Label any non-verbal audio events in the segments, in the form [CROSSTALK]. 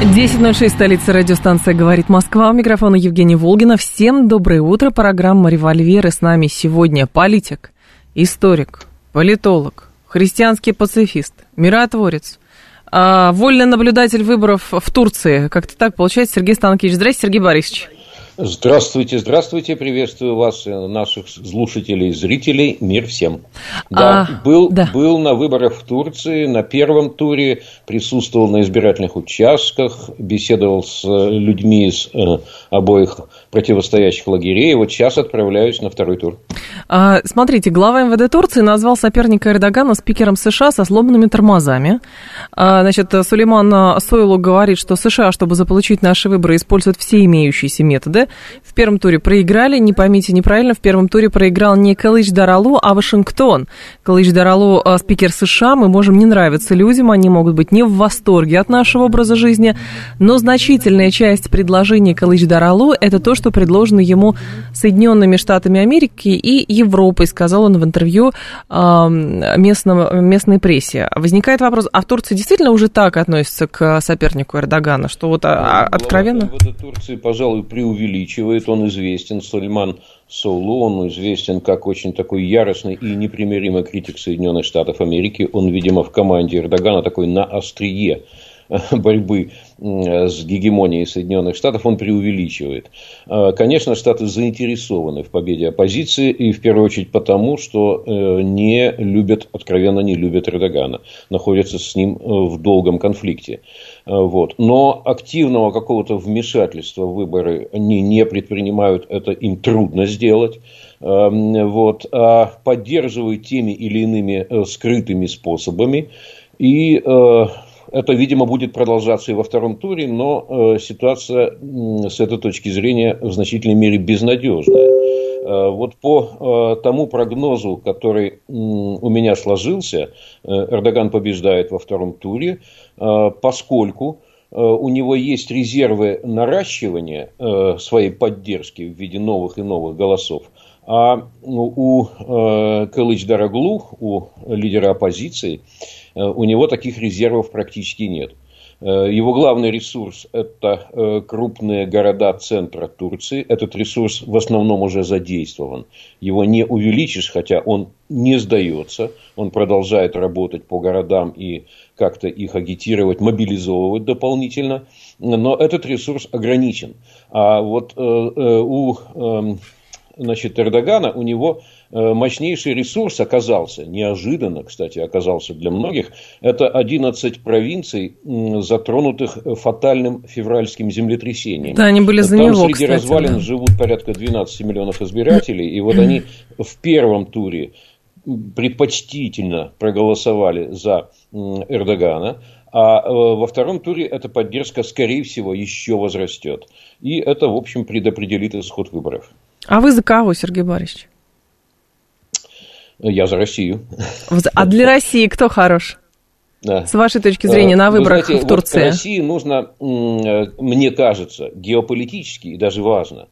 10.06, столица радиостанция «Говорит Москва». У микрофона Евгения Волгина. Всем доброе утро. Программа «Револьвер». И с нами сегодня политик, историк, политолог, христианский пацифист, миротворец, а, вольный наблюдатель выборов в Турции. Как-то так получается. Сергей Станкевич. Здравствуйте, Сергей Борисович. Здравствуйте, здравствуйте, приветствую вас, наших слушателей и зрителей, мир всем. Да, а, был, да. был на выборах в Турции, на первом туре, присутствовал на избирательных участках, беседовал с людьми из э, обоих противостоящих лагерей, вот сейчас отправляюсь на второй тур. А, смотрите, глава МВД Турции назвал соперника Эрдогана спикером США со сломанными тормозами. А, значит, Сулейман Сойлу говорит, что США, чтобы заполучить наши выборы, используют все имеющиеся методы в первом туре проиграли, не поймите неправильно, в первом туре проиграл не Калыч Даралу, а Вашингтон. Калыч Даралу э, спикер США, мы можем не нравиться людям, они могут быть не в восторге от нашего образа жизни, но значительная часть предложений Калыч Даралу – это то, что предложено ему Соединенными Штатами Америки и Европой, сказал он в интервью местном, местной прессе. Возникает вопрос, а в Турции действительно уже так относятся к сопернику Эрдогана, что вот а, откровенно? Турции, пожалуй, преувеличивает преувеличивает, он известен, Сульман Соулу, он известен как очень такой яростный и непримиримый критик Соединенных Штатов Америки. Он, видимо, в команде Эрдогана такой на острие борьбы с гегемонией Соединенных Штатов, он преувеличивает. А, конечно, Штаты заинтересованы в победе оппозиции, и в первую очередь потому, что э, не любят, откровенно не любят Эрдогана, находятся с ним э, в долгом конфликте. Вот. Но активного какого-то вмешательства в выборы они не предпринимают, это им трудно сделать. А, вот. А поддерживают теми или иными э, скрытыми способами. И это, видимо, будет продолжаться и во втором туре, но ситуация с этой точки зрения в значительной мере безнадежная. Вот по тому прогнозу, который у меня сложился, Эрдоган побеждает во втором туре. Э, поскольку э, у него есть резервы наращивания э, своей поддержки в виде новых и новых голосов, а у Кылыч Дараглу, у лидера оппозиции, у него таких резервов практически нет. Э, его главный ресурс – это э, крупные города центра Турции. Этот ресурс в основном уже задействован. Его не увеличишь, хотя он не сдается. Он продолжает работать по городам и как-то их агитировать, мобилизовывать дополнительно. Но этот ресурс ограничен. А вот э, у эм, значит, Эрдогана, у него Э, мощнейший ресурс оказался, неожиданно, кстати, оказался для многих, это 11 провинций, затронутых фатальным февральским землетрясением. Да, они были за Там него, среди кстати, развалин да. живут порядка 12 миллионов избирателей, и вот они в первом туре предпочтительно проголосовали за Эрдогана, а э, во втором туре эта поддержка, скорее всего, еще возрастет. И это, в общем, предопределит исход выборов. А вы за кого, Сергей Борисович? Я за Россию. А для России кто хорош? Да. С вашей точки зрения, на выборах знаете, в Турции? Вот России нужно, мне кажется, геополитически и даже важно –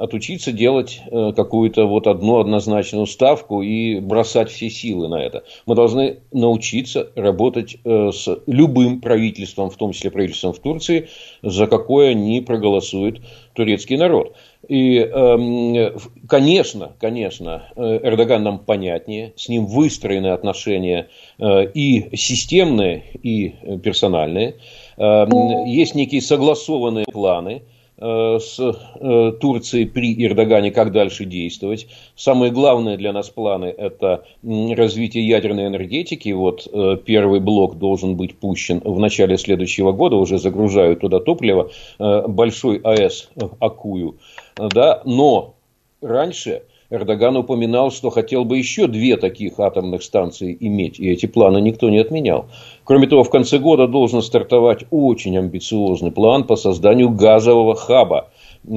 отучиться делать э, какую-то вот одну однозначную ставку и бросать все силы на это. Мы должны научиться работать э, с любым правительством, в том числе правительством в Турции, за какое не проголосует турецкий народ. И, эм, конечно, конечно, э, Эрдоган нам понятнее, с ним выстроены отношения и системные, и персональные. Эм, есть некие согласованные планы – с э, Турцией при Эрдогане, как дальше действовать. Самые главные для нас планы – это развитие ядерной энергетики. Вот э, первый блок должен быть пущен в начале следующего года, уже загружают туда топливо, большой АЭС Акую. Да? Но раньше Эрдоган упоминал, что хотел бы еще две таких атомных станции иметь, и эти планы никто не отменял. Кроме того, в конце года должен стартовать очень амбициозный план по созданию газового хаба э,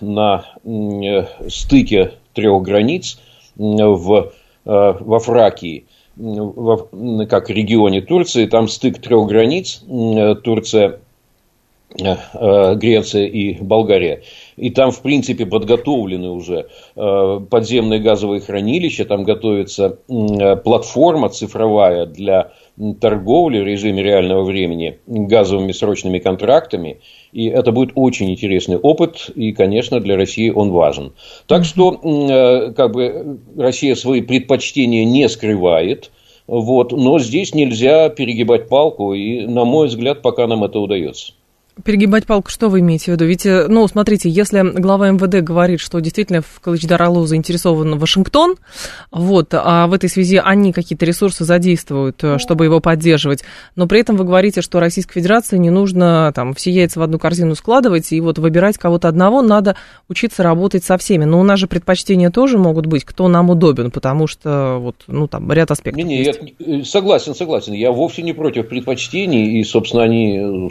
на э, стыке трех границ в, во Фракии, как регионе Турции, там стык трех границ, Турция, Греция и Болгария и там, в принципе, подготовлены уже э, подземные газовые хранилища, там готовится э, платформа цифровая для торговли в режиме реального времени газовыми срочными контрактами. И это будет очень интересный опыт, и, конечно, для России он важен. Так что, э, как бы, Россия свои предпочтения не скрывает, вот, но здесь нельзя перегибать палку, и, на мой взгляд, пока нам это удается. Перегибать палку, что вы имеете в виду? Ведь, э, ну, смотрите, если глава МВД говорит, что действительно в Калыч-Даралу заинтересован Вашингтон, вот, а в этой связи они какие-то ресурсы задействуют, э, чтобы его поддерживать, но при этом вы говорите, что Российской Федерации не нужно там все яйца в одну корзину складывать и вот выбирать кого-то одного, надо учиться работать со всеми. Но у нас же предпочтения тоже могут быть, кто нам удобен, потому что вот, ну, там ряд аспектов не, не, есть. Я, э, согласен, согласен. Я вовсе не против предпочтений, и, собственно, они,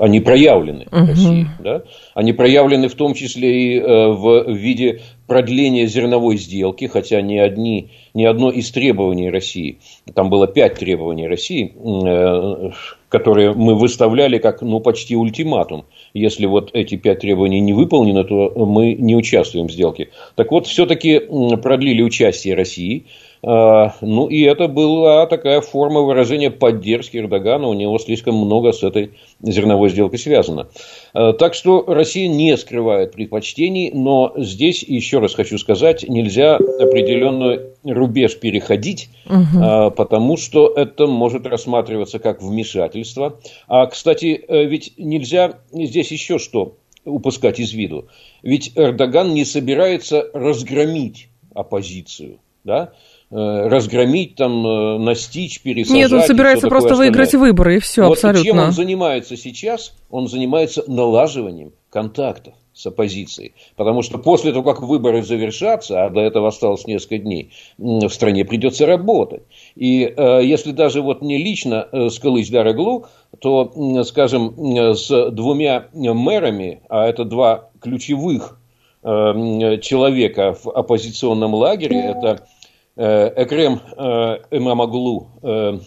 они проявлены в России. Да? Они проявлены в том числе и э, в виде продления зерновой сделки, хотя ни, одни, ни одно из требований России, там было пять требований России, э, которые мы выставляли как ну, почти ультиматум. Если вот эти пять требований не выполнены, то мы не участвуем в сделке. Так вот, все-таки продлили участие России – ну, и это была такая форма выражения поддержки Эрдогана. У него слишком много с этой зерновой сделкой связано. А, так что Россия не скрывает предпочтений, но здесь, еще раз хочу сказать, нельзя определенный рубеж переходить, угу. потому что это может рассматриваться как вмешательство. А, кстати, э, ведь нельзя здесь еще что упускать из виду. Ведь Эрдоган не собирается разгромить оппозицию. Да? Э, разгромить, там, э, настичь, пересажать. Нет, он собирается просто выиграть выборы, и все, вот абсолютно. чем он занимается сейчас? Он занимается налаживанием контактов с оппозицией. Потому что после того, как выборы завершатся, а до этого осталось несколько дней, в стране придется работать. И э, если даже вот не лично э, с Кылыч-Дароглу, то, э, скажем, с двумя мэрами, а это два ключевых э, человека в оппозиционном лагере, это Э, Экрем э, Эмамаглу, э,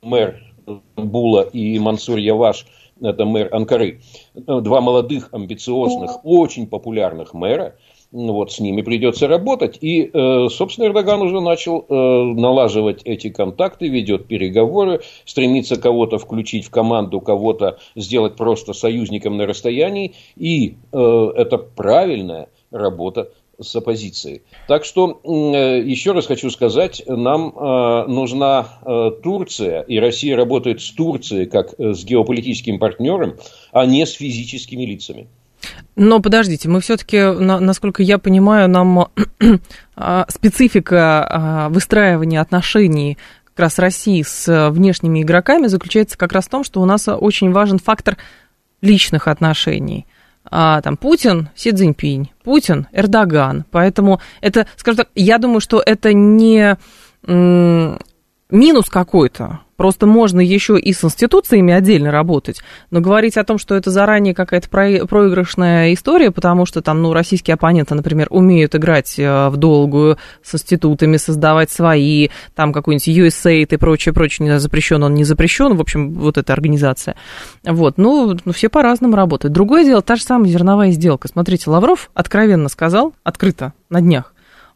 мэр Була и Мансур Яваш, это мэр Анкары, два молодых, амбициозных, очень популярных мэра, вот с ними придется работать. И, собственно, Эрдоган уже начал налаживать эти контакты, ведет переговоры, стремится кого-то включить в команду, кого-то сделать просто союзником на расстоянии. И это правильная работа с оппозицией. Так что, э, еще раз хочу сказать, нам э, нужна э, Турция, и Россия работает с Турцией как с геополитическим партнером, а не с физическими лицами. Но подождите, мы все-таки, насколько я понимаю, нам а, специфика а, выстраивания отношений как раз России с внешними игроками заключается как раз в том, что у нас очень важен фактор личных отношений а, там Путин, Си Цзиньпинь, Путин, Эрдоган. Поэтому это, скажем так, я думаю, что это не минус какой-то Просто можно еще и с институциями отдельно работать, но говорить о том, что это заранее какая-то проигрышная история, потому что там, ну, российские оппоненты, например, умеют играть э, в долгую с институтами, создавать свои, там какой-нибудь USAID и прочее, прочее, не знаю, запрещен он, не запрещен, в общем, вот эта организация. Вот, ну, ну все по-разному работают. Другое дело, та же самая зерновая сделка. Смотрите, Лавров откровенно сказал, открыто, на днях,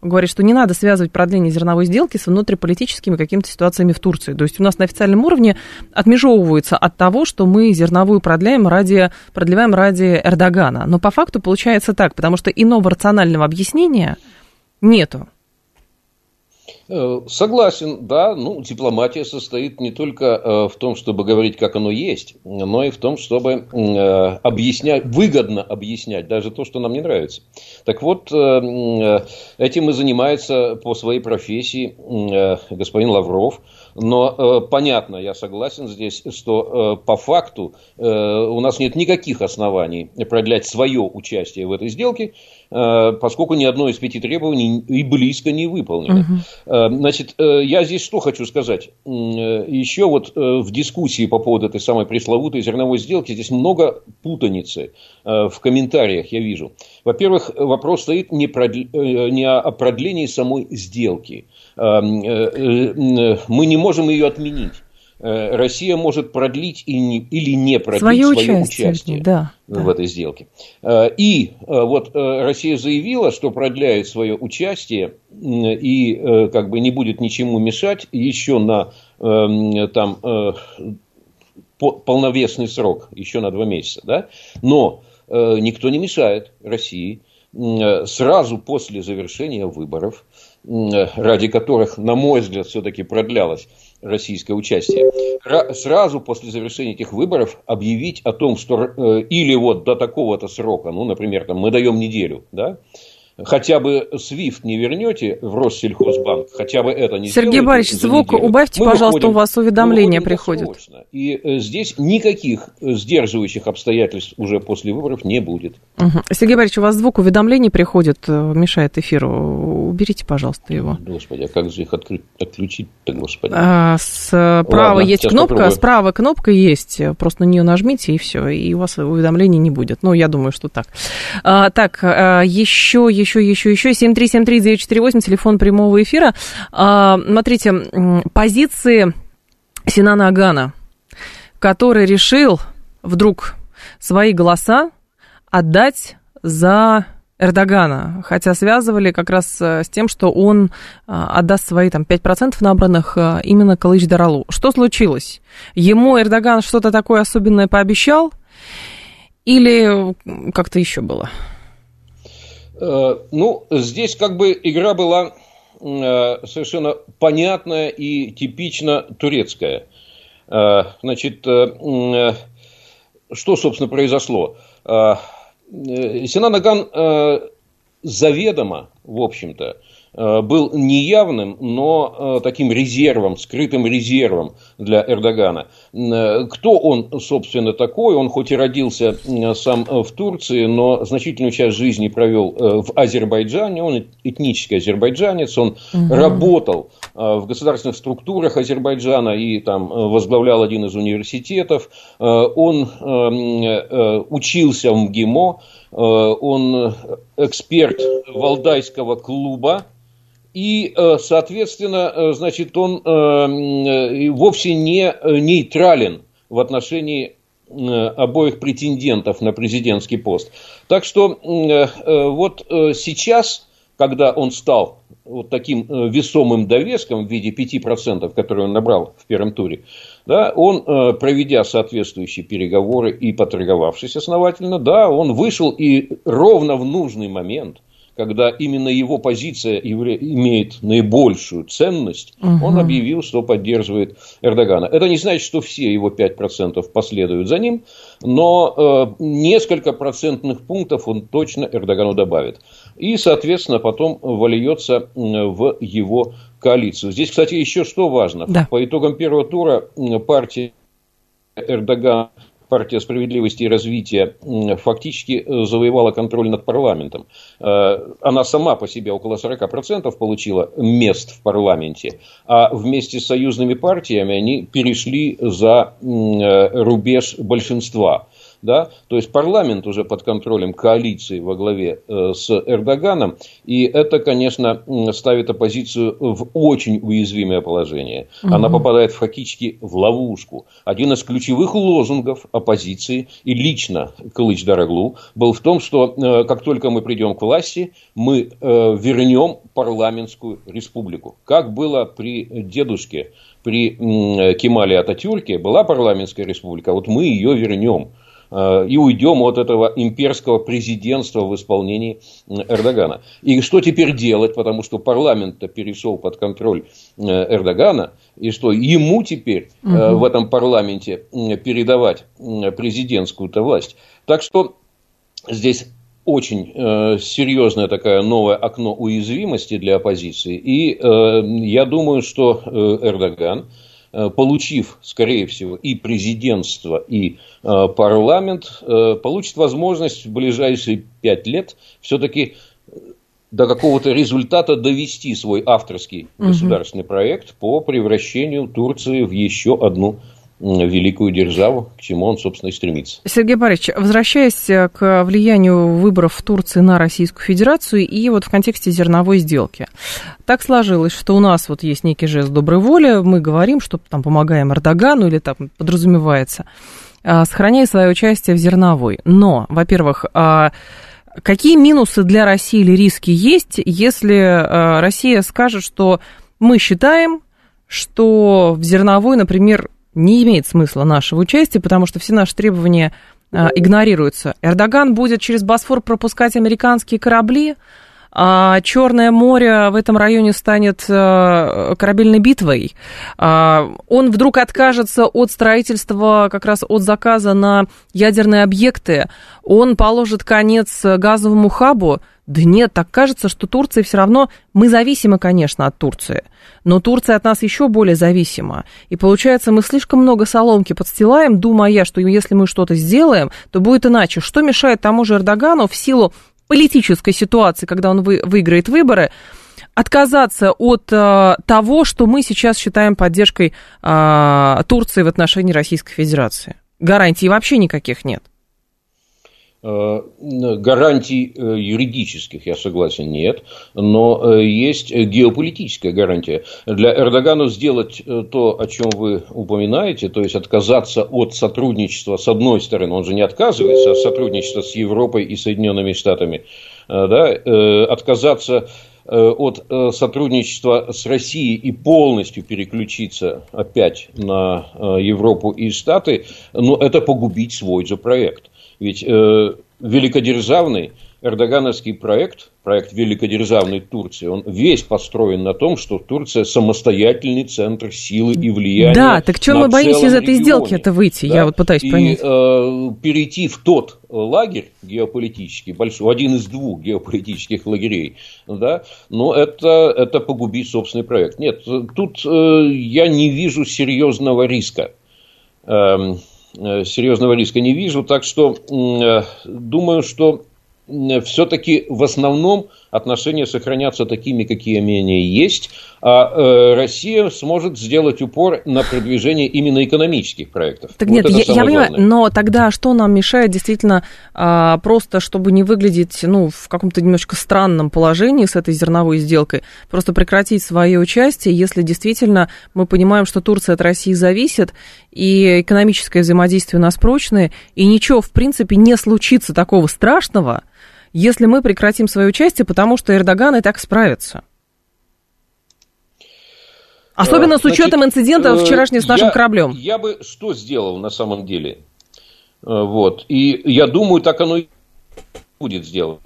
говорит, что не надо связывать продление зерновой сделки с внутриполитическими какими-то ситуациями в Турции. То есть у нас на официальном уровне отмежевывается от того, что мы зерновую продляем ради, продлеваем ради Эрдогана. Но по факту получается так, потому что иного рационального объяснения нету. Э, согласен, да. Ну, дипломатия состоит не только э, в том, чтобы говорить, как оно есть, но и в том, чтобы э, объяснять, выгодно объяснять даже то, что нам не нравится. Так вот, этим и занимается по своей профессии господин Лавров. Но э, понятно, я согласен здесь, что э, по факту э, у нас нет никаких оснований продлять свое участие в этой сделке, поскольку ни одно из пяти требований и близко не выполнено. Угу. Значит, я здесь что хочу сказать. Еще вот в дискуссии по поводу этой самой пресловутой зерновой сделки здесь много путаницы в комментариях, я вижу. Во-первых, вопрос стоит не, продл... не о продлении самой сделки. Мы не можем ее отменить. Э, Россия может продлить и не, или не продлить свое, свое участие, участие да, в да. этой сделке. Э, и э, вот Россия заявила, что продляет свое участие и как бы не будет ничему мешать еще на там полновесный срок, еще на два месяца, да? Но никто не мешает России сразу после завершения выборов, ради которых, на мой взгляд, все-таки продлялось российское участие, сразу после завершения этих выборов объявить о том, что э, или вот до такого-то срока, ну, например, там, мы даем неделю, да, хотя бы SWIFT не вернете в Россельхозбанк, хотя бы это не Сергей Борисович, звук неделю, убавьте, пожалуйста, выходим, у вас уведомления приходят. И э, здесь никаких сдерживающих обстоятельств уже после выборов не будет. Угу. Сергей Борисович, у вас звук уведомлений приходит, э, мешает эфиру. Уберите, пожалуйста, его. Господи, а как же их отключить-то, господи? А, справа Ладно, есть кнопка, попробую. справа кнопка есть, просто на нее нажмите, и все, и у вас уведомлений не будет. Ну, я думаю, что так. А, так, еще, еще еще, еще, еще. 7373948, телефон прямого эфира. А, смотрите, позиции Синана Агана, который решил вдруг свои голоса отдать за Эрдогана, хотя связывали как раз э, с тем, что он э, отдаст свои там 5% набранных э, именно Калыч Даралу. Что случилось? Ему Эрдоган что-то такое особенное пообещал или как-то еще было? Э, ну, здесь как бы игра была э, совершенно понятная и типично турецкая. Э, значит, что, собственно, произошло? Синан Аган заведомо, в общем-то, был неявным, но э, таким резервом, скрытым резервом для Эрдогана. Э, кто он, собственно, такой? Он хоть и родился сам в Турции, но значительную часть жизни провел в Азербайджане. Он этнический азербайджанец, он угу. работал в государственных структурах Азербайджана и там возглавлял один из университетов. Он учился в МГИМО, он эксперт Валдайского клуба, и, э, соответственно, э, значит, он э, вовсе не нейтрален в отношении обоих претендентов на президентский пост. Так что вот сейчас, когда он стал вот таким весомым довеском в виде 5%, которые он набрал в первом туре, да, он, проведя соответствующие переговоры и поторговавшись основательно, да, он вышел и ровно в нужный момент – когда именно его позиция имеет наибольшую ценность, угу. он объявил, что поддерживает Эрдогана. Это не значит, что все его 5% последуют за ним, но э, несколько процентных пунктов он точно Эрдогану добавит. И, соответственно, потом вольется в его коалицию. Здесь, кстати, еще что важно. Да. По итогам первого тура партия Эрдоган партия справедливости и развития фактически э, завоевала контроль над парламентом. Э, она сама по себе около 40% получила мест в парламенте, а вместе с союзными партиями они перешли за э, рубеж большинства да, то есть парламент уже под контролем коалиции во главе э, с Эрдоганом, и это, конечно, ставит оппозицию в очень уязвимое положение. Угу. Она попадает фактически в ловушку. Один из ключевых лозунгов оппозиции и лично Кылыч Дороглу был в том, что э, как только мы придем к власти, мы э, вернем парламентскую республику. Как было при дедушке, при Кемале Ататюрке, была парламентская республика, вот мы ее вернем. Э, и уйдем от этого имперского президентства в исполнении Эрдогана. И что теперь делать, потому что парламент-то перешел под контроль э, Эрдогана, и что ему теперь угу. в этом парламенте передавать президентскую-то власть. Так что здесь очень э, серьезное такое новое окно уязвимости для оппозиции. И э, я думаю, что э, Эрдоган Э, получив, скорее всего, и президентство, и э, парламент, э, получит возможность в ближайшие пять лет все-таки до какого-то результата довести свой авторский государственный угу. проект по превращению Турции в еще одну великую державу, к чему он, собственно, и стремится. Сергей Борисович, возвращаясь э, к влиянию выборов в Турции на Российскую Федерацию и вот в контексте зерновой сделки. Так сложилось, что у нас вот есть некий жест доброй воли, мы говорим, что там помогаем Эрдогану или там подразумевается, а, сохраняя свое участие в зерновой. Но, во-первых, а, какие минусы для России или риски есть, если а, Россия скажет, что мы считаем, что в зерновой, например, не имеет смысла нашего участия, потому что все наши требования а, игнорируются. Эрдоган будет через Босфор пропускать американские корабли, а Черное море в этом районе станет а, корабельной битвой. А, он вдруг откажется от строительства, как раз от заказа на ядерные объекты. Он положит конец газовому хабу. Да нет, так кажется, что Турция все равно... Мы зависимы, конечно, от Турции, но Турция от нас еще более зависима. И получается, мы слишком много соломки подстилаем, думая, что если мы что-то сделаем, то будет иначе. Что мешает тому же Эрдогану в силу политической ситуации, когда он вы, выиграет выборы, отказаться от э, того, что мы сейчас считаем поддержкой э, Турции в отношении Российской Федерации? Гарантий вообще никаких нет. Э, гарантий э, юридических, я согласен, нет, но э, есть геополитическая гарантия. Для Эрдогана сделать то, о чем вы упоминаете, то есть отказаться от сотрудничества с одной стороны, он же не отказывается от сотрудничества с Европой и Соединенными Штатами, да, отказаться от сотрудничества с Россией и полностью переключиться опять на Европу и Штаты, но это погубить свой же проект. Ведь э, великодержавный эрдогановский проект, проект великодержавной Турции, он весь построен на том, что Турция самостоятельный центр силы и влияния. Да, так что мы боимся из этой регионе. сделки это выйти? Да? Я вот пытаюсь и, понять. Э, перейти в тот лагерь геополитический, большой, один из двух геополитических лагерей, да, но это, это погубить собственный проект. Нет, тут э, я не вижу серьезного риска. Эм, серьезного риска не вижу. Так что э, думаю, что все-таки в основном отношения сохранятся такими, какие они есть, а э, Россия сможет сделать упор на продвижение именно экономических проектов. Так вот нет, я, я понимаю, но тогда что нам мешает действительно а, просто, чтобы не выглядеть ну, в каком-то немножко странном положении с этой зерновой сделкой, просто прекратить свое участие, если действительно мы понимаем, что Турция от России зависит, и экономическое взаимодействие у нас прочное, и ничего, в принципе, не случится такого страшного, если мы прекратим свое участие, потому что Эрдоган и так справится. Особенно с учетом Значит, инцидента э, вчерашнего с нашим я, кораблем. Я бы что сделал на самом деле? Э, вот. И я думаю, так оно и будет сделано.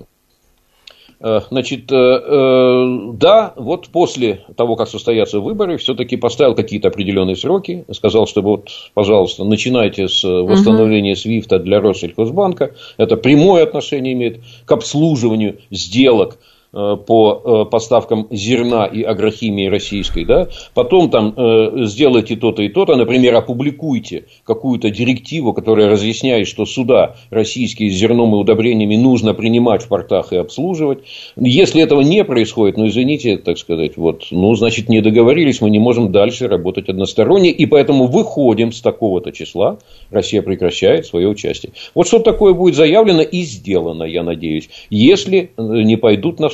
Э, значит, да, вот после того, как состоятся выборы, все-таки поставил какие-то определенные сроки, сказал, что вот, пожалуйста, начинайте с восстановления Свифта для Россельхозбанка. Это прямое отношение имеет к обслуживанию сделок Э, по э, поставкам зерна и агрохимии российской, да, потом там э, сделайте то-то и то-то, например, опубликуйте какую-то директиву, которая разъясняет, что суда российские с зерном и удобрениями нужно принимать в портах и обслуживать. Если этого не происходит, ну, извините, так сказать, вот, ну, значит, не договорились, мы не можем дальше работать односторонне, и поэтому выходим с такого-то числа, Россия прекращает свое участие. Вот что такое будет заявлено и сделано, я надеюсь, если не пойдут на.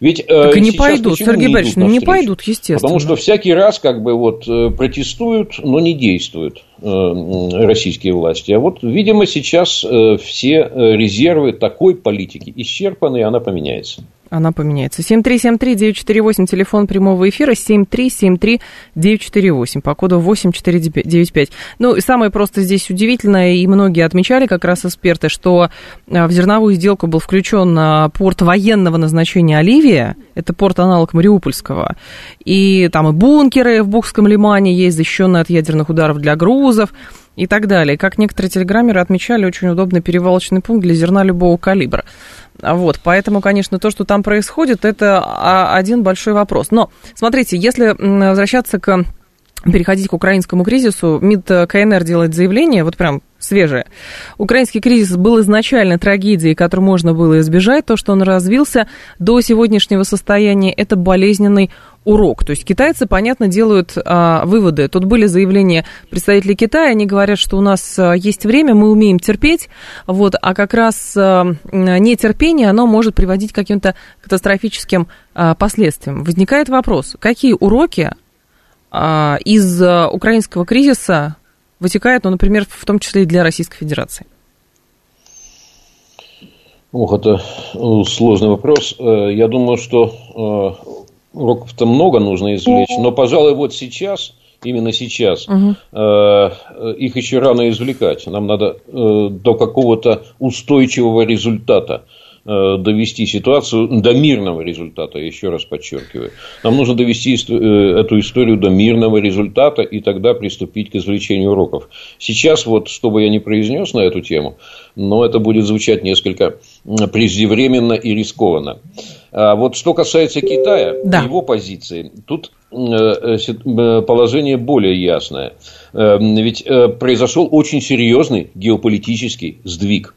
Ведь, э, так и не пойдут, Сергей Борисович, ну не пойдут, естественно. Потому что всякий раз как бы вот э, протестуют, но не действуют э, российские власти. А вот, видимо, сейчас все резервы такой политики исчерпаны, и она поменяется она поменяется. 7373948, телефон прямого эфира, 7373948, по коду 8495. Ну, и самое просто здесь удивительное, и многие отмечали, как раз эксперты, что а, в зерновую сделку был включен а, порт военного назначения Оливия, это порт аналог Мариупольского, и там и бункеры в Бухском лимане есть, защищенные от ядерных ударов для грузов, и так далее. Как некоторые телеграммеры отмечали, очень удобный перевалочный пункт для зерна любого калибра. Вот, поэтому, конечно, то, что там происходит, это один большой вопрос. Но, смотрите, если возвращаться к переходить к украинскому кризису, МИД КНР делает заявление, вот прям свежее. Украинский кризис был изначально трагедией, которую можно было избежать. То, что он развился до сегодняшнего состояния, это болезненный урок. То есть китайцы, понятно, делают а, выводы. Тут были заявления представителей Китая, они говорят, что у нас а, есть время, мы умеем терпеть, вот, а как раз а, нетерпение, оно может приводить к каким-то катастрофическим а, последствиям. Возникает вопрос, какие уроки а, из а, украинского кризиса вытекает, ну, например, в том числе и для Российской Федерации? Ох, это э, сложный вопрос. Э, я думаю, что э, уроков-то много нужно извлечь, но, пожалуй, вот сейчас, именно сейчас, угу. их еще рано извлекать. Нам надо до какого-то устойчивого результата довести ситуацию до мирного результата, еще раз подчеркиваю. Нам нужно довести э, эту историю до мирного результата и тогда приступить к извлечению уроков. Сейчас вот, что бы я ни произнес на эту тему, но это будет звучать несколько преждевременно и рискованно. А вот что касается Китая, да. его позиции, тут э, положение более ясное. Ведь произошел очень серьезный геополитический сдвиг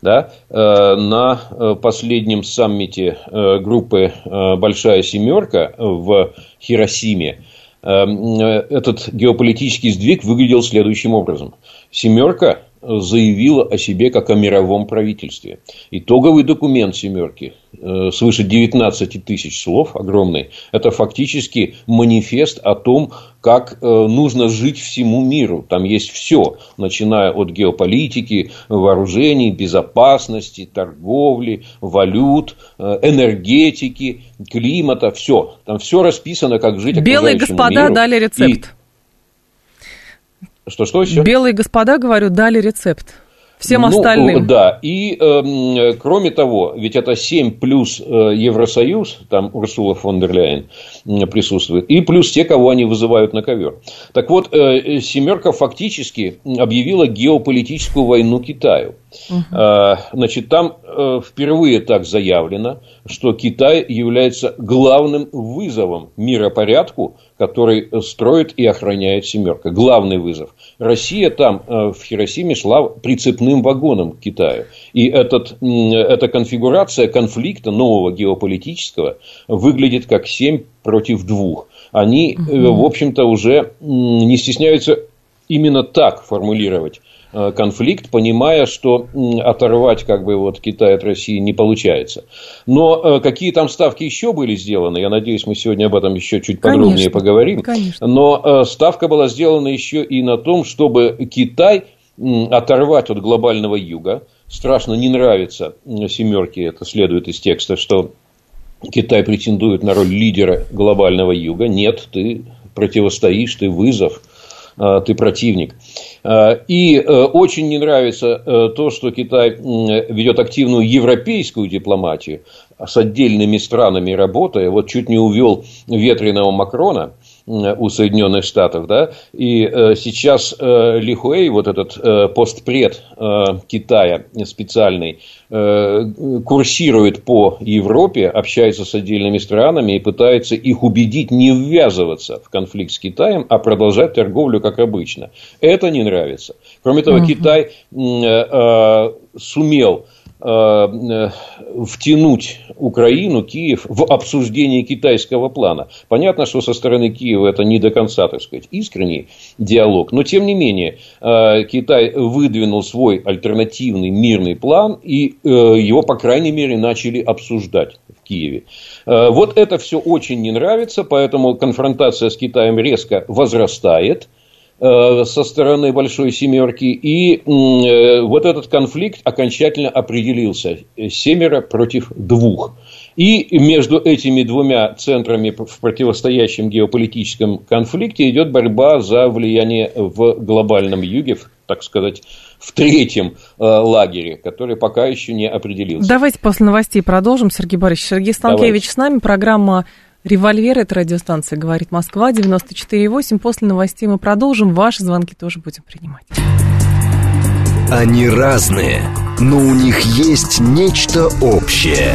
да, э, на э, последнем саммите э, группы «Большая семерка» в Хиросиме этот геополитический сдвиг выглядел следующим образом. Семерка заявила о себе как о мировом правительстве. Итоговый документ «семерки» э, свыше 19 тысяч слов, огромный, это фактически манифест о том, как э, нужно жить всему миру. Там есть все, начиная от геополитики, вооружений, безопасности, торговли, валют, э, энергетики, климата, все. Там все расписано, как жить Белые господа миру. дали рецепт. Что, что еще? Белые господа, говорю, дали рецепт. Всем ну, остальным. Да, и э, кроме того, ведь это 7 плюс э, Евросоюз, там Урсула фон дер Ляйен присутствует, и плюс те, кого они вызывают на ковер. Так вот, э, семерка фактически объявила геополитическую войну Китаю. Угу. Значит, там э, впервые так заявлено, что Китай является главным вызовом миропорядку, который строит и охраняет семерка. Главный вызов. Россия там э, в Хиросиме шла прицепным вагоном к Китаю. И этот, эта конфигурация конфликта нового геополитического выглядит как 7 против 2. Они, угу. в общем-то, уже не стесняются именно так формулировать конфликт, понимая, что оторвать как бы вот Китай от России не получается. Но э, какие там ставки еще были сделаны, я надеюсь, мы сегодня об этом еще чуть подробнее конечно, поговорим. Конечно. Но э, ставка была сделана еще и на том, чтобы Китай оторвать от глобального юга. Страшно не нравится семерке, это следует из текста, что Китай претендует на роль лидера глобального юга. Нет, ты противостоишь, ты вызов, ты противник. Э, и э, очень не нравится э, то, что Китай ведет активную европейскую дипломатию с отдельными странами работая. Вот чуть не увел ветреного Макрона у Соединенных Штатов, да, и э, сейчас э, Ли Хуэй, вот этот э, постпред э, Китая специальный, э, курсирует по Европе, общается с отдельными странами и пытается их убедить не ввязываться в конфликт с Китаем, а продолжать торговлю как обычно. Это не нравится. Кроме того, угу. Китай э, э, сумел Э, втянуть Украину, Киев в обсуждение китайского плана. Понятно, что со стороны Киева это не до конца, так сказать, искренний диалог, но тем не менее э, Китай выдвинул свой альтернативный мирный план и э, его, по крайней мере, начали обсуждать в Киеве. Вот это все очень не нравится, поэтому конфронтация с Китаем резко возрастает – Э, со стороны Большой Семерки. И э, вот этот конфликт окончательно определился. Семеро против двух. И между этими двумя центрами в противостоящем геополитическом конфликте идет борьба за влияние в глобальном юге, так сказать, в третьем э, лагере, который пока еще не определился. Давайте после новостей продолжим. Сергей Борисович, Сергей Станкевич Давайте. с нами. Программа Револьвер, это радиостанция «Говорит Москва», 94,8. После новостей мы продолжим. Ваши звонки тоже будем принимать. Они разные, но у них есть нечто общее.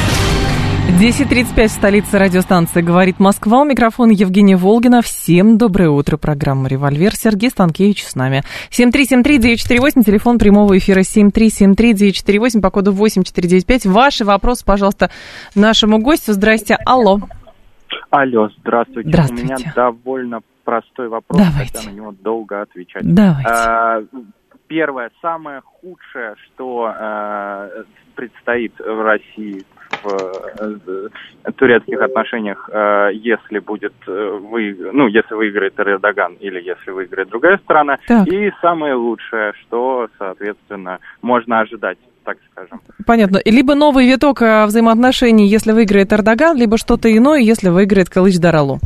10.35 в столице радиостанции «Говорит Москва». У микрофона Евгения Волгина. Всем доброе утро. Программа «Револьвер». Сергей Станкевич с нами. 7373948, телефон прямого эфира 7373948, по коду 8495. Ваши вопросы, пожалуйста, нашему гостю. Здрасте. Алло. Алло, здравствуйте. Здравствуйте. У меня довольно простой вопрос, Давайте. хотя на него долго отвечать. Давайте. А, Первое, самое худшее, что э, предстоит в России в э, турецких отношениях, э, если будет э, вы, ну, если выиграет Эрдоган или если выиграет другая страна. Так. И самое лучшее, что, соответственно, можно ожидать, так скажем. Понятно. Либо новый виток э, взаимоотношений, если выиграет Эрдоган, либо что-то иное, если выиграет Калыч Даралу.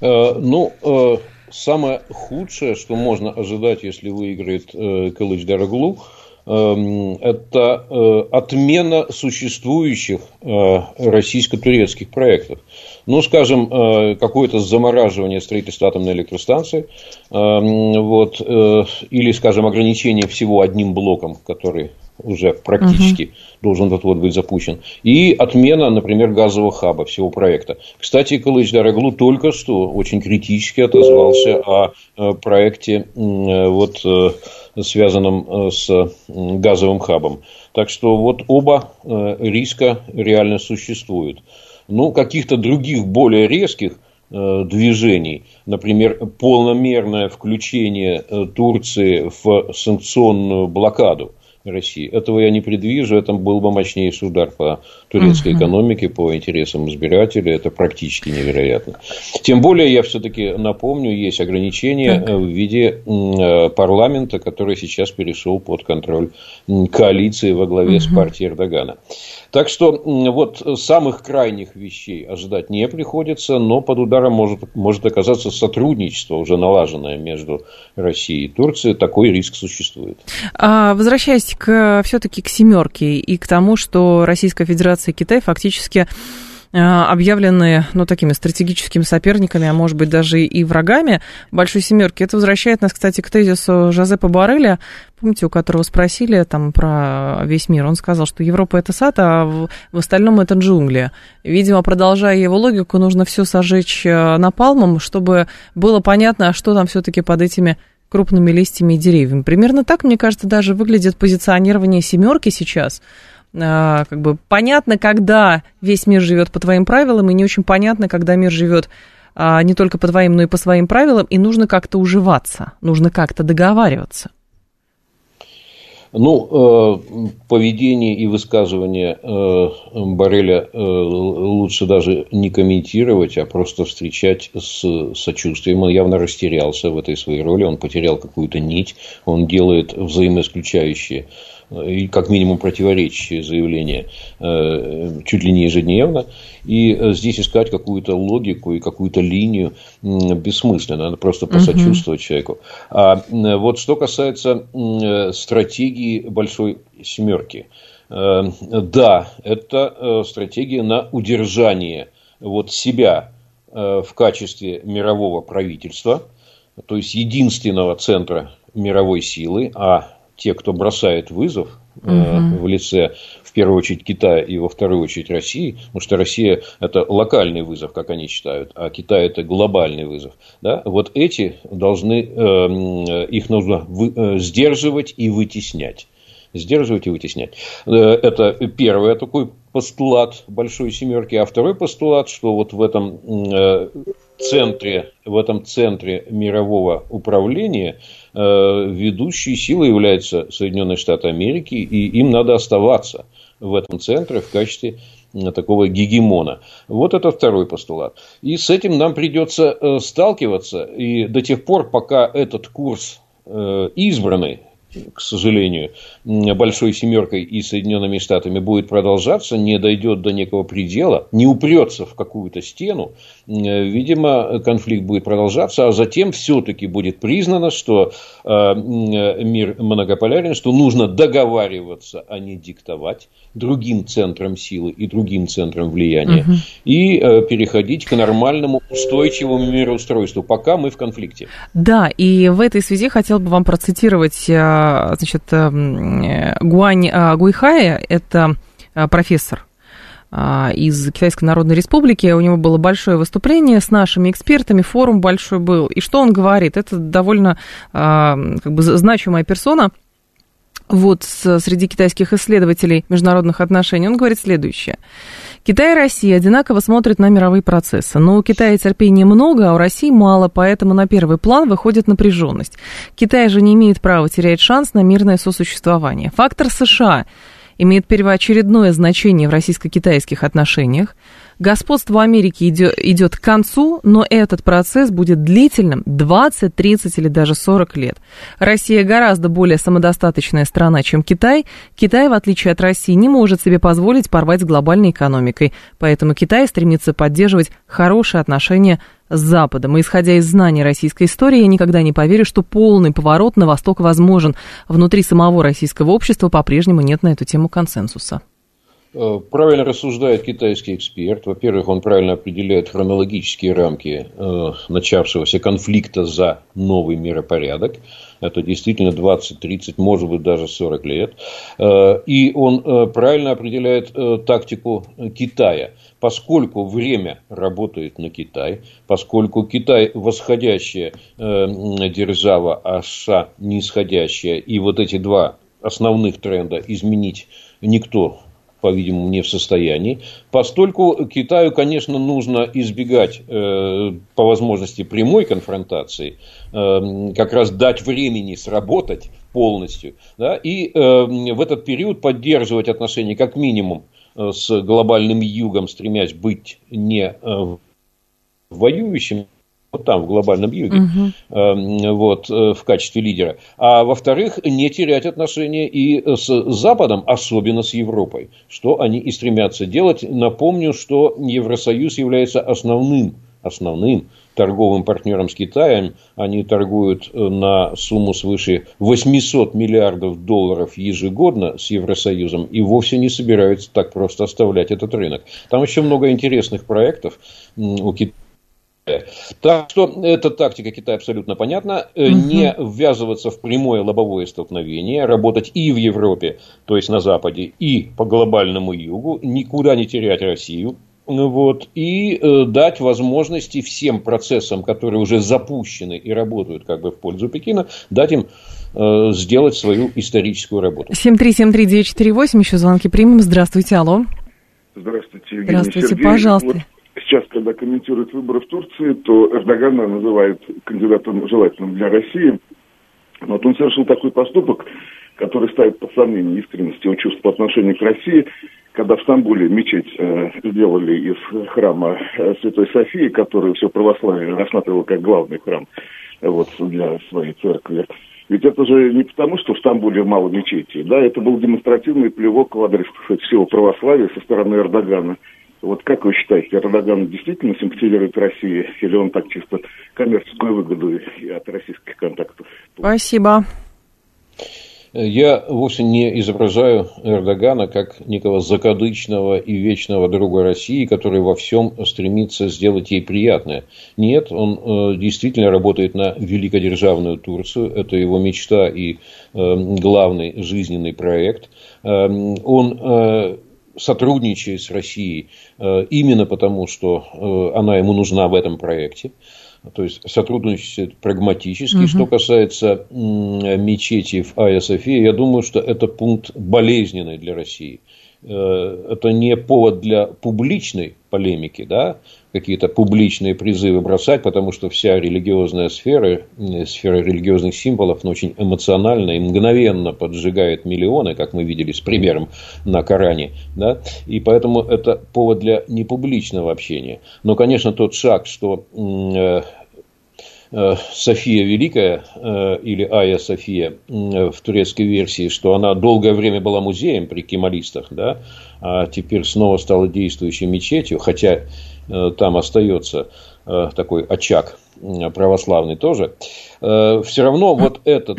Э, Ну, э, самое худшее, что можно ожидать, если выиграет э, Кылыч Дараглу, эм, это э, отмена существующих э, российско-турецких проектов. Ну, скажем, э, какое-то замораживание строительства атомной электростанции, эм, вот, или, скажем, ограничение всего одним блоком, который уже практически должен вот-вот быть запущен. И отмена, например, газового хаба всего проекта. Кстати, Кылыч Дараглу только что очень критически отозвался о э, проекте, э, вот, э, связанном с газовым хабом. Так что вот оба риска реально существуют. Ну, каких-то других более резких движений, например, полномерное включение Турции в санкционную блокаду России. Этого я не предвижу, это был бы мощнейший удар по турецкой экономике, по интересам избирателей, это практически невероятно. Тем более, я все-таки напомню, есть ограничения Так. э, в виде э, парламента, который сейчас перешел под контроль коалиции во главе с партией Эрдогана. Так что вот самых крайних вещей ожидать не приходится, но под ударом может, может оказаться сотрудничество, уже налаженное между Россией и Турцией. Такой риск существует. А, возвращаясь к, все-таки к семерке и к тому, что Российская Федерация и Китай фактически объявлены, ну, такими стратегическими соперниками, а может быть, даже и врагами Большой Семерки. Это возвращает нас, кстати, к тезису Жозепа Барреля, помните, у которого спросили там про весь мир. Он сказал, что Европа – это сад, а в, остальном это джунгли. Видимо, продолжая его логику, нужно все сожечь э, напалмом, чтобы было понятно, что там все-таки под этими крупными листьями и деревьями. Примерно так, мне кажется, даже выглядит позиционирование семерки сейчас. А, как бы понятно, когда весь мир живет по твоим правилам, и не очень понятно, когда мир живет а, не только по твоим, но и по своим правилам, и нужно как-то уживаться, нужно как-то договариваться. Ну, э, поведение и высказывание э, Барреля э, лучше даже не комментировать, а просто встречать с сочувствием. Он явно растерялся в этой своей роли, он потерял какую-то нить, он делает взаимоисключающие и как минимум противоречащие заявления э, чуть ли не ежедневно. И э, здесь искать какую-то логику и какую-то линию бессмысленно. Надо просто посочувствовать человеку. А м, вот что касается э, стратегии большой семерки. Э, Да, это э, стратегия на удержание вот себя э, в качестве мирового правительства, то есть единственного центра мировой силы, а те, кто бросает вызов э, в лице, в первую очередь, Китая и во вторую очередь России, потому что Россия – это локальный вызов, как они считают, а Китай – это глобальный вызов. Да? Вот эти должны, э, м, их нужно вы- э, сдерживать и вытеснять. Сдерживать и вытеснять. Э, Это первый такой постулат большой семерки. А второй постулат, что вот в этом центре, в этом центре мирового управления ведущей силой являются Соединенные Штаты Америки, и им надо оставаться в этом центре в качестве такого гегемона. Вот это второй постулат. И с этим нам придется э, сталкиваться. И до тех пор, пока этот курс э, избранный к сожалению, большой семеркой и Соединенными Штатами будет продолжаться, не дойдет до некого предела, не упрется в какую-то стену, видимо, конфликт будет продолжаться, а затем все-таки будет признано, что э, мир многополярен, что нужно договариваться, а не диктовать другим центрам силы и другим центрам влияния, угу. и э, переходить к нормальному устойчивому мироустройству, пока мы в конфликте. Да, и в этой связи хотел бы вам процитировать э, значит, Гуань Гуйхая, это профессор а, из Китайской Народной Республики. У него было большое выступление с нашими экспертами, форум большой был. И что он говорит? Это довольно а, как бы, значимая персона вот среди китайских исследователей международных отношений. Он говорит следующее. Китай и Россия одинаково смотрят на мировые процессы, но у Китая терпения много, а у России мало, поэтому на первый план выходит напряженность. Китай же не имеет права терять шанс на мирное сосуществование. Фактор США – имеет первоочередное значение в российско-китайских отношениях. Господство Америки идет, идет к концу, но этот процесс будет длительным 20, 30 или даже 40 лет. Россия гораздо более самодостаточная страна, чем Китай. Китай, в отличие от России, не может себе позволить порвать с глобальной экономикой. Поэтому Китай стремится поддерживать хорошие отношения с Западом. И исходя из знаний российской истории, я никогда не поверю, что полный поворот на восток возможен. Внутри самого российского общества по-прежнему нет на эту тему консенсуса. Э, правильно рассуждает китайский эксперт. Во-первых, он правильно определяет хронологические рамки э, начавшегося конфликта за новый миропорядок. Это действительно 20, 30, может быть, даже 40 лет. Э, и он правильно определяет тактику Китая. Поскольку время работает на Китай, поскольку Китай восходящая э, держава, а США нисходящая, и вот эти два основных тренда изменить никто по-видимому, не в состоянии. Постольку Китаю, конечно, нужно избегать э, по возможности прямой конфронтации, э, как раз дать времени сработать полностью, да, и э, в этот период поддерживать отношения как минимум э, с глобальным югом, стремясь быть не э, воюющим вот там, в глобальном юге, угу. вот, э, в качестве лидера. А во-вторых, не терять отношения и с Западом, особенно с Европой, что они и стремятся делать. Напомню, что Евросоюз является основным, основным торговым партнером с Китаем. Они торгуют э, на сумму свыше 800 миллиардов долларов ежегодно с Евросоюзом и вовсе не собираются так просто оставлять этот рынок. Там еще много интересных проектов у Китая так что эта тактика Китая абсолютно понятна. Угу. Не ввязываться в прямое лобовое столкновение, работать и в Европе, то есть на Западе, и по глобальному югу, никуда не терять Россию. Вот, и э, дать возможности всем процессам, которые уже запущены и работают как бы в пользу Пекина, дать им э, сделать свою историческую работу. 7373948, еще звонки примем. Здравствуйте, алло. Здравствуйте, Евгений Здравствуйте, Сергей. пожалуйста. Вот сейчас, когда комментируют выборы в Турции, то Эрдогана называют кандидатом желательным для России. Вот он совершил такой поступок, который ставит под сомнение искренность его чувств по отношению к России, когда в Стамбуле мечеть э, сделали из храма э, Святой Софии, который все православие рассматривало как главный храм э, вот, для своей церкви. Ведь это же не потому, что в Стамбуле мало мечетей, да, это был демонстративный плевок в адрес, кстати, всего православия со стороны Эрдогана. Вот как вы считаете, Эрдоган действительно симпатизирует России, или он так чисто коммерческую выгоду от российских контактов? Спасибо. Я вовсе не изображаю Эрдогана как некого закадычного и вечного друга России, который во всем стремится сделать ей приятное. Нет, он э, действительно работает на великодержавную Турцию. Это его мечта и э, главный жизненный проект. Э, он сотрудничает с Россией э, именно потому, что э, она ему нужна в этом проекте. То есть сотрудничает прагматически. Угу. Что касается мечети в Айя София, я думаю, что это пункт болезненный для России. Э, это не повод для публичной полемики, да, какие-то публичные призывы бросать, потому что вся религиозная сфера, сфера религиозных символов ну, очень эмоционально и мгновенно поджигает миллионы, как мы видели с примером на Коране. Да? И поэтому это повод для непубличного общения. Но, конечно, тот шаг, что э, София Великая или Ая София в турецкой версии, что она долгое время была музеем при кемалистах, да, а теперь снова стала действующей мечетью, хотя там остается такой очаг православный тоже, все равно вот этот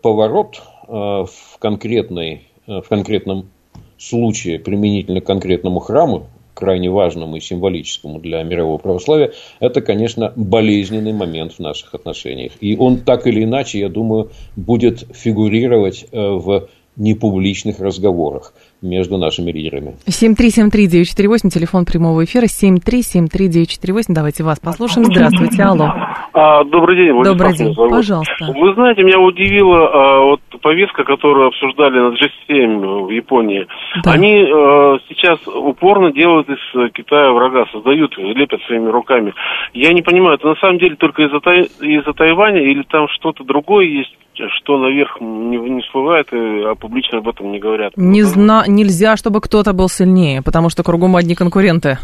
поворот в, конкретной, в конкретном случае применительно к конкретному храму, крайне важному и символическому для мирового православия, это, конечно, болезненный момент в наших отношениях. И он так или иначе, я думаю, будет фигурировать э, в непубличных разговорах между нашими лидерами. 7373948, телефон прямого эфира, 7373948. Давайте вас послушаем. Здравствуйте, алло. А, добрый день, Владимир Добрый день, зовут. пожалуйста. Вы знаете, меня удивила а, вот повестка, которую обсуждали на G7 в Японии. Да. Они а, сейчас упорно делают из Китая врага, создают, лепят своими руками. Я не понимаю, это на самом деле только из-за Тай... из Тайваня или там что-то другое есть, что наверх не, не всплывает, а публично об этом не говорят? Не знаю нельзя, чтобы кто-то был сильнее, потому что кругом одни конкуренты.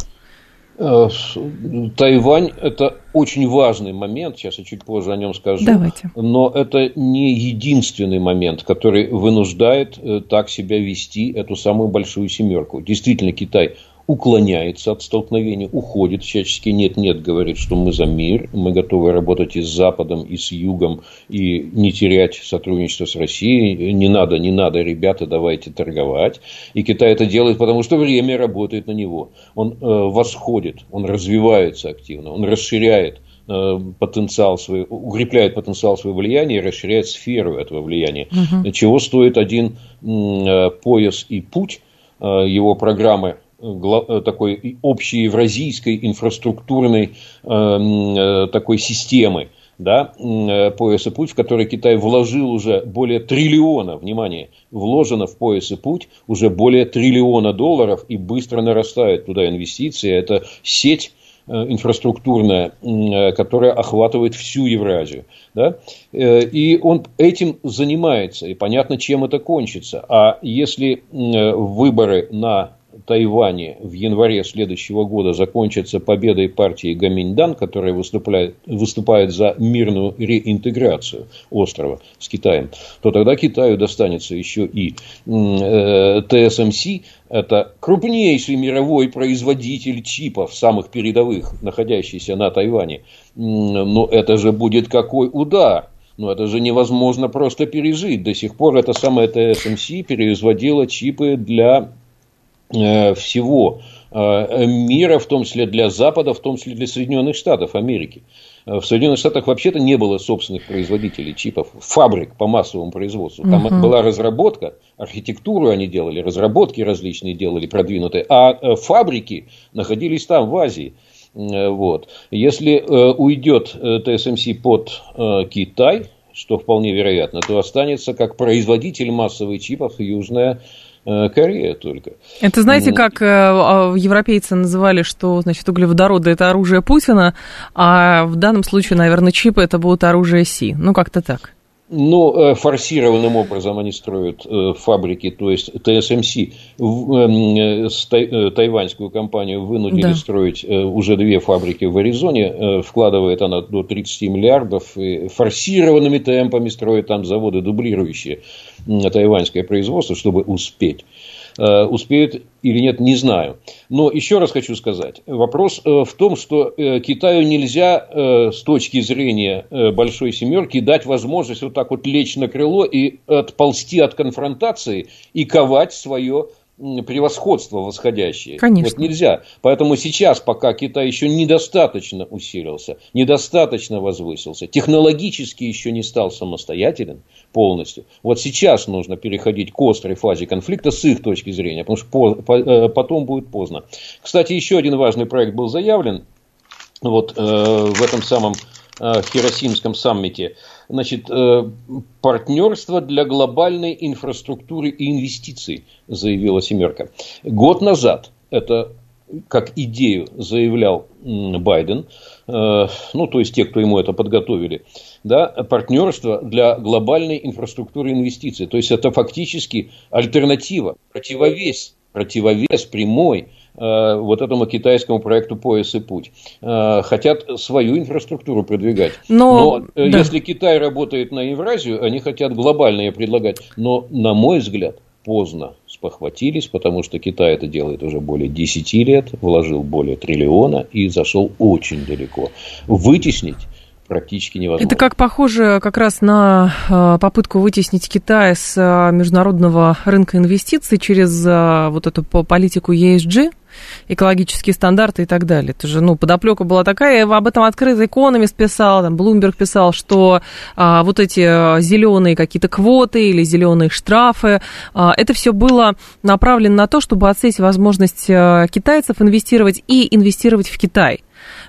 Э, Тайвань – это очень важный момент, сейчас я чуть позже о нем скажу. Давайте. Но это не единственный момент, который вынуждает э, так себя вести эту самую большую семерку. Действительно, Китай уклоняется от столкновения, уходит всячески, нет-нет, говорит, что мы за мир, мы готовы работать и с Западом, и с Югом, и не терять сотрудничество с Россией, не надо, не надо, ребята, давайте торговать. И Китай это делает, потому что время работает на него. Он э, восходит, он развивается активно, он расширяет э, потенциал свой, укрепляет потенциал своего влияния и расширяет сферу этого влияния. Угу. Чего стоит один э, пояс и путь его программы Э, такой общей евразийской инфраструктурной э, э, такой системы, да, пояс и путь, в который Китай вложил уже более триллиона, внимание, вложено в пояс и путь уже более триллиона долларов и быстро нарастает туда инвестиции. Это сеть инфраструктурная, которая охватывает всю Евразию. Да? И он этим занимается, и понятно, чем это кончится. А если выборы на Тайване в январе следующего года закончится победой партии Гаминьдан, которая выступает, выступает за мирную реинтеграцию острова с Китаем, то тогда Китаю достанется еще и э, ТСМС, это крупнейший мировой производитель чипов, самых передовых, находящийся на Тайване. Но это же будет какой удар! Но это же невозможно просто пережить. До сих пор эта самая ТСМС переизводила чипы для всего э, мира, в том числе для Запада, в том числе для Соединенных Штатов Америки. Э, в Соединенных Штатах вообще-то не было собственных производителей чипов, фабрик по массовому производству. Там uh-huh. была разработка, архитектуру они делали, разработки различные делали, продвинутые, а фабрики находились там, в Азии. Вот. Если уйдет ТСМС под Китай, что вполне вероятно, то останется как производитель массовых чипов Южная Э, Корея только. Это знаете, как э, а, европейцы называли, что значит, углеводороды это оружие Путина, а в данном случае, наверное, чипы это будут оружие Си. Ну, как-то так. Ну, э, форсированным образом они строят э, фабрики, то есть ТСМС, эм, э, тайваньскую компанию вынудили да. строить уже две фабрики в Аризоне, вкладывает она до 30 миллиардов, и форсированными темпами строит там заводы, дублирующие тайваньское производство, чтобы успеть. Э, успеют или нет, не знаю. Но еще раз хочу сказать, вопрос э, в том, что э, Китаю нельзя с точки зрения большой семерки дать возможность вот так вот лечь на крыло и отползти от конфронтации и ковать свое превосходство восходящее. Конечно. Вот нельзя. Поэтому сейчас, пока Китай еще недостаточно усилился, недостаточно возвысился, технологически еще не стал самостоятелен полностью, вот сейчас нужно переходить к острой фазе конфликта с их точки зрения, потому что по, по, э, потом будет поздно. Кстати, еще один важный проект был заявлен вот э, в этом самом э, Хиросимском саммите – значит, э, партнерство для глобальной инфраструктуры и инвестиций, заявила «семерка». Год назад это как идею заявлял Байден, э, ну, то есть те, кто ему это подготовили, да, партнерство для глобальной инфраструктуры инвестиций. То есть это фактически альтернатива, противовес, противовес прямой вот этому китайскому проекту «Пояс и путь». Хотят свою инфраструктуру продвигать. Но, Но да. если Китай работает на Евразию, они хотят глобальное предлагать. Но, на мой взгляд, поздно спохватились, потому что Китай это делает уже более 10 лет, вложил более триллиона и зашел очень далеко. Вытеснить практически невозможно. Это как похоже как раз на э, попытку вытеснить Китай с э, международного рынка инвестиций через э, вот эту политику ESG, экологические стандарты и так далее. Это же, ну, подоплека была такая, об этом открытый экономист писал, там, Блумберг писал, что а, вот эти зеленые какие-то квоты или зеленые штрафы, а, это все было направлено на то, чтобы отсеять возможность китайцев инвестировать и инвестировать в Китай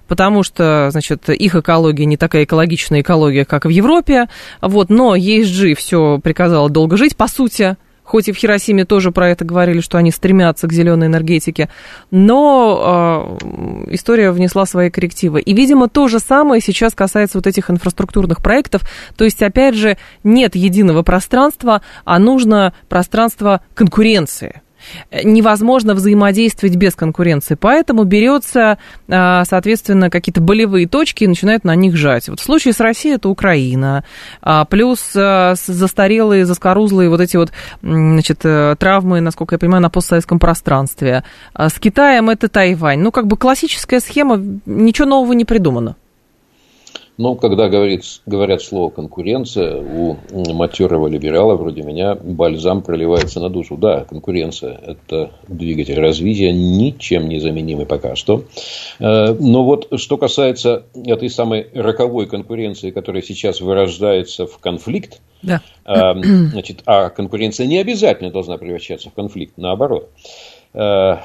потому что, значит, их экология не такая экологичная экология, как в Европе, вот, но ESG все приказало долго жить, по сути, хоть и в Хиросиме тоже про это говорили, что они стремятся к зеленой энергетике, но э, история внесла свои коррективы. И, видимо, то же самое сейчас касается вот этих инфраструктурных проектов. То есть, опять же, нет единого пространства, а нужно пространство конкуренции невозможно взаимодействовать без конкуренции. Поэтому берется, а, соответственно, какие-то болевые точки и начинают на них жать. Вот в случае с Россией это Украина, а, плюс а, застарелые, заскорузлые вот эти вот значит, э, травмы, насколько я понимаю, на постсоветском пространстве. С Китаем это Тайвань. Ну, как бы классическая схема, ничего нового не придумано. Но когда говорит, говорят слово конкуренция, у матерого либерала вроде меня бальзам проливается на душу. Да, конкуренция – это двигатель развития, ничем не заменимый пока что. Э, но вот что касается этой самой роковой конкуренции, которая сейчас вырождается в конфликт, да. Э, значит, а конкуренция не обязательно должна превращаться в конфликт, наоборот. Э,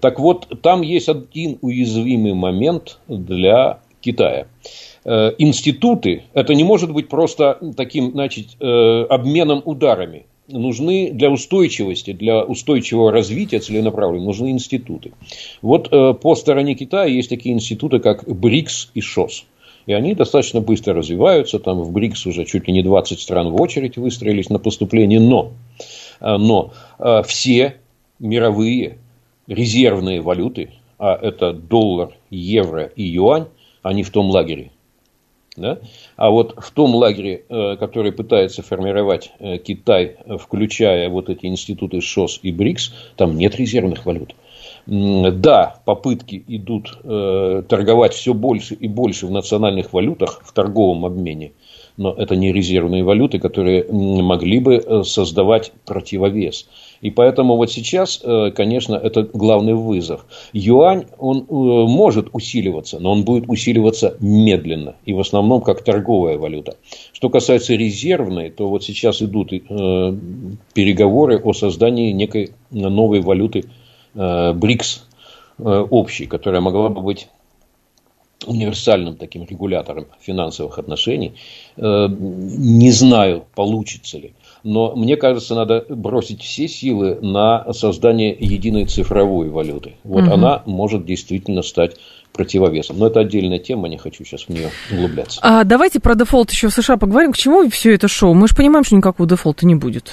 так вот, там есть один уязвимый момент для Китая – Э, институты, это не может быть просто таким, значит, э, обменом ударами. Нужны для устойчивости, для устойчивого развития целенаправленно, нужны институты. Вот э, по стороне Китая есть такие институты, как БРИКС и ШОС. И они достаточно быстро развиваются. Там в БРИКС уже чуть ли не 20 стран в очередь выстроились на поступление. Но, но все мировые резервные валюты, а это доллар, евро и юань, они в том лагере. Да? А вот в том лагере, э, который пытается формировать э, Китай, включая вот эти институты ШОС и БРИКС, там нет резервных валют. Да, попытки идут э, торговать все больше и больше в национальных валютах, в торговом обмене, но это не резервные валюты, которые могли бы создавать противовес. И поэтому вот сейчас, э, конечно, это главный вызов. Юань, он э, может усиливаться, но он будет усиливаться медленно. И в основном как торговая валюта. Что касается резервной, то вот сейчас идут э, переговоры о создании некой новой валюты БРИКС общей, которая могла бы быть универсальным таким регулятором финансовых отношений. Не знаю, получится ли но мне кажется, надо бросить все силы на создание единой цифровой валюты. Вот угу. она может действительно стать противовесом. Но это отдельная тема, не хочу сейчас в нее углубляться. А давайте про дефолт еще в США поговорим. К чему все это шоу? Мы же понимаем, что никакого дефолта не будет.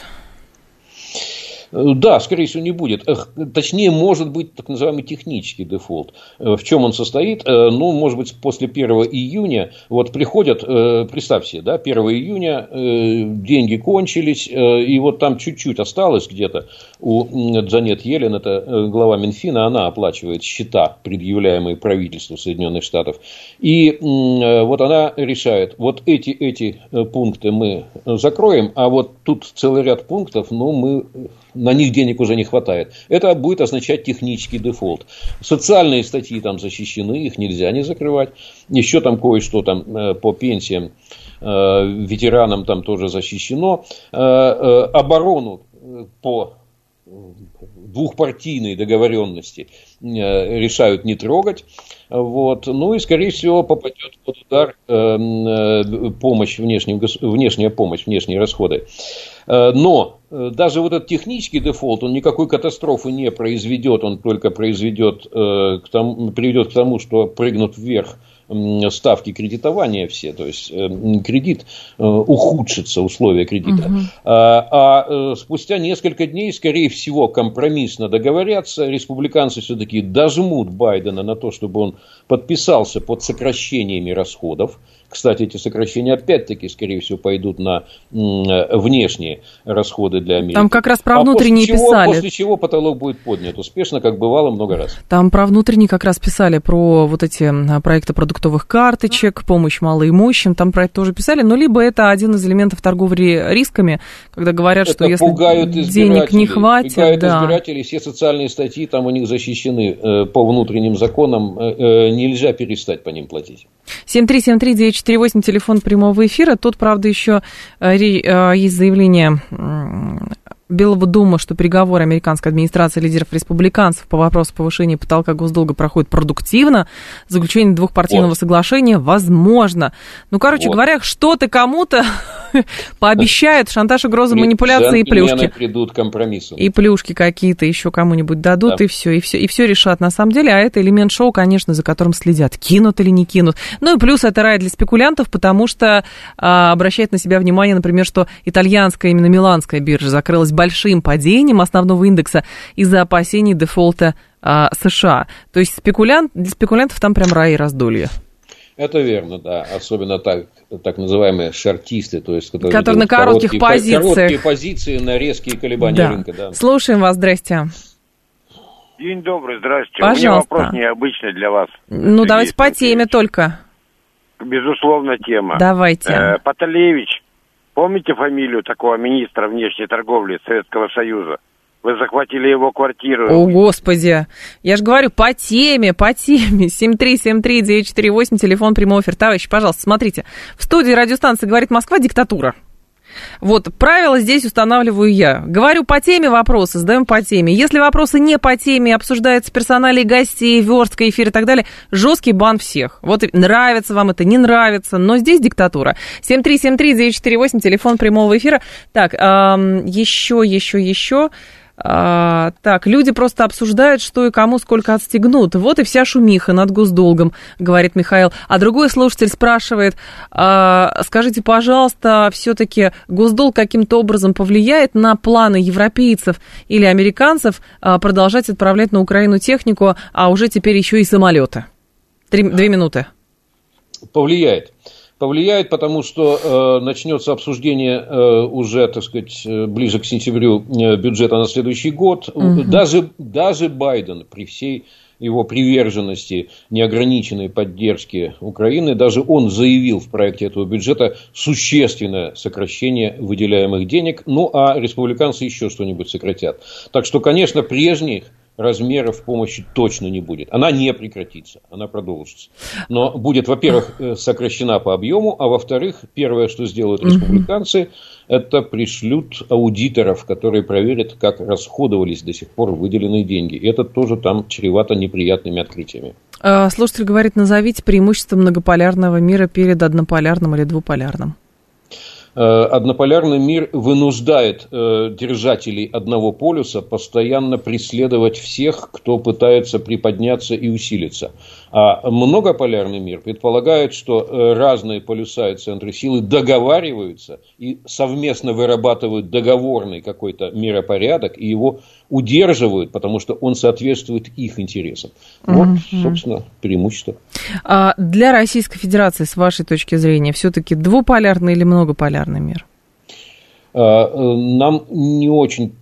Да, скорее всего, не будет. Точнее, может быть так называемый технический дефолт. Э, в чем он состоит? Э, ну, может быть, после 1 июня, вот приходят, э, представь себе, да, 1 июня деньги кончились, и вот там чуть-чуть осталось где-то у Джанет Елен, это глава Минфина, она оплачивает счета, предъявляемые правительству Соединенных Штатов. И вот она решает, вот эти, эти пункты мы закроем, а вот тут целый ряд пунктов, ну, мы на них денег уже не хватает. Это будет означать технический дефолт. Социальные статьи там защищены, их нельзя не закрывать. Еще там кое-что там э, по пенсиям э, ветеранам там тоже защищено. Э, оборону по двухпартийной договоренности решают не трогать. Вот. Ну и, скорее всего, попадет под удар помощь внешним, внешняя помощь, внешние расходы. Но даже вот этот технический дефолт, он никакой катастрофы не произведет, он только произведет, к приведет к тому, что прыгнут вверх ставки кредитования все, то есть э, кредит э, ухудшится, условия кредита. Угу. А, а э, спустя несколько дней, скорее всего, компромиссно договорятся, республиканцы все-таки дожмут Байдена на то, чтобы он подписался под сокращениями расходов. Кстати, эти сокращения опять-таки, скорее всего, пойдут на внешние расходы для Америки. Там как раз про внутренние а после писали. Чего, после чего потолок будет поднят успешно, как бывало много раз. Там про внутренние как раз писали, про вот эти проекты продуктовых карточек, помощь малоимущим, там про это тоже писали, но либо это один из элементов торговли рисками, когда говорят, это что если денег не хватит... Пугают да. избирателей, все социальные статьи там у них защищены э, по внутренним законам, э, э, нельзя перестать по ним платить. 73739 448, телефон прямого эфира. Тут, правда, еще э, э, есть заявление Белого дома, что переговоры американской администрации лидеров республиканцев по вопросу повышения потолка госдолга проходят продуктивно. Заключение двухпартийного вот. соглашения возможно. Ну, короче вот. говоря, что-то кому-то [LAUGHS] пообещают, шантаж, угрозы, манипуляции и плюшки. придут компромиссу. И плюшки какие-то еще кому-нибудь дадут, да. и все, и все, и все решат на самом деле. А это элемент шоу, конечно, за которым следят, кинут или не кинут. Ну и плюс это рай для спекулянтов, потому что а, обращает на себя внимание, например, что итальянская, именно миланская биржа закрылась большим падением основного индекса из-за опасений дефолта а, США. То есть спекулянт, для спекулянтов там прям рай и раздолье. Это верно, да. Особенно так, так называемые шартисты, то есть которые, которые на коротких короткие, позициях. Короткие позиции на резкие колебания да. рынка. Да. Слушаем вас, здрасте. День добрый, здравствуйте. Пожалуйста. У меня вопрос необычный для вас. Ну, давайте по теме только. Безусловно, тема. Давайте. Э, Паталевич Помните фамилию такого министра внешней торговли Советского Союза? Вы захватили его квартиру. О, Господи. Я же говорю, по теме, по теме. 7373948, телефон прямого эфира. Товарищи, пожалуйста, смотрите. В студии радиостанции «Говорит Москва» диктатура. Вот, правила здесь устанавливаю я. Говорю по теме вопросы, задаем по теме. Если вопросы не по теме, обсуждаются персонали гостей, верстка, эфир и так далее, жесткий бан всех. Вот нравится вам это, не нравится, но здесь диктатура. 7373948, телефон прямого эфира. Так, эм, еще, еще, еще. А, так, люди просто обсуждают, что и кому сколько отстегнут. Вот и вся шумиха над госдолгом, говорит Михаил. А другой слушатель спрашивает, а, скажите, пожалуйста, все-таки госдолг каким-то образом повлияет на планы европейцев или американцев а, продолжать отправлять на Украину технику, а уже теперь еще и самолеты? Три, две минуты. Повлияет повлияет, потому что э, начнется обсуждение э, уже, так сказать, э, ближе к сентябрю э, бюджета на следующий год. Угу. Даже, даже Байден при всей его приверженности неограниченной поддержки Украины, даже он заявил в проекте этого бюджета существенное сокращение выделяемых денег, ну а республиканцы еще что-нибудь сократят. Так что, конечно, прежних размеров помощи точно не будет. Она не прекратится, она продолжится. Но будет, во-первых, э, сокращена по объему, а во-вторых, первое, что сделают республиканцы, это пришлют аудиторов, которые проверят, как расходовались до сих пор выделенные деньги. И это тоже там чревато неприятными открытиями. А, слушатель говорит, назовите преимущество многополярного мира перед однополярным или двуполярным. Э, однополярный мир вынуждает э, держателей одного полюса постоянно преследовать всех, кто пытается приподняться и усилиться. А многополярный мир предполагает, что э, разные полюса и центры силы договариваются и совместно вырабатывают договорный какой-то миропорядок и его удерживают, потому что он соответствует их интересам. Вот, mm-hmm. собственно, преимущество. А для Российской Федерации, с вашей точки зрения, все-таки двуполярный или многополярный мир? А, э, нам не очень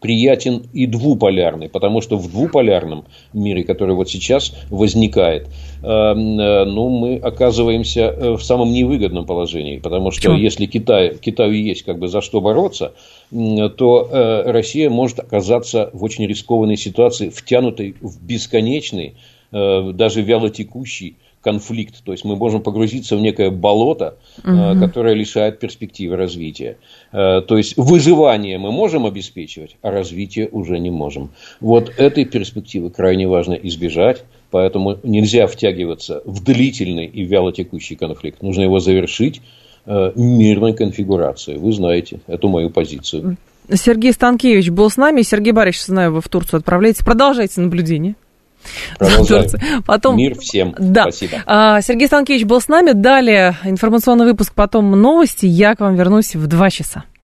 приятен и двуполярный, потому что в двуполярном мире, который вот сейчас возникает, э, э, ну, мы оказываемся э, в самом невыгодном положении, потому что Почему? если Китай, Китаю есть как бы за что бороться, то Россия может оказаться в очень рискованной ситуации, втянутой в бесконечный, даже вялотекущий конфликт. То есть мы можем погрузиться в некое болото, угу. которое лишает перспективы развития. Э, то есть выживание мы можем обеспечивать, а развитие уже не можем. Вот этой перспективы крайне важно избежать. Поэтому нельзя втягиваться в длительный и вялотекущий конфликт. Нужно его завершить, э, мирной конфигурации. Вы знаете эту мою позицию. Сергей Станкевич был с нами. Сергей Борисович, знаю, вы в Турцию отправляетесь. Продолжайте наблюдение. Продолжаем. Потом... Мир всем. Да. Спасибо. А, Сергей Станкевич был с нами. Далее информационный выпуск, потом новости. Я к вам вернусь в два часа.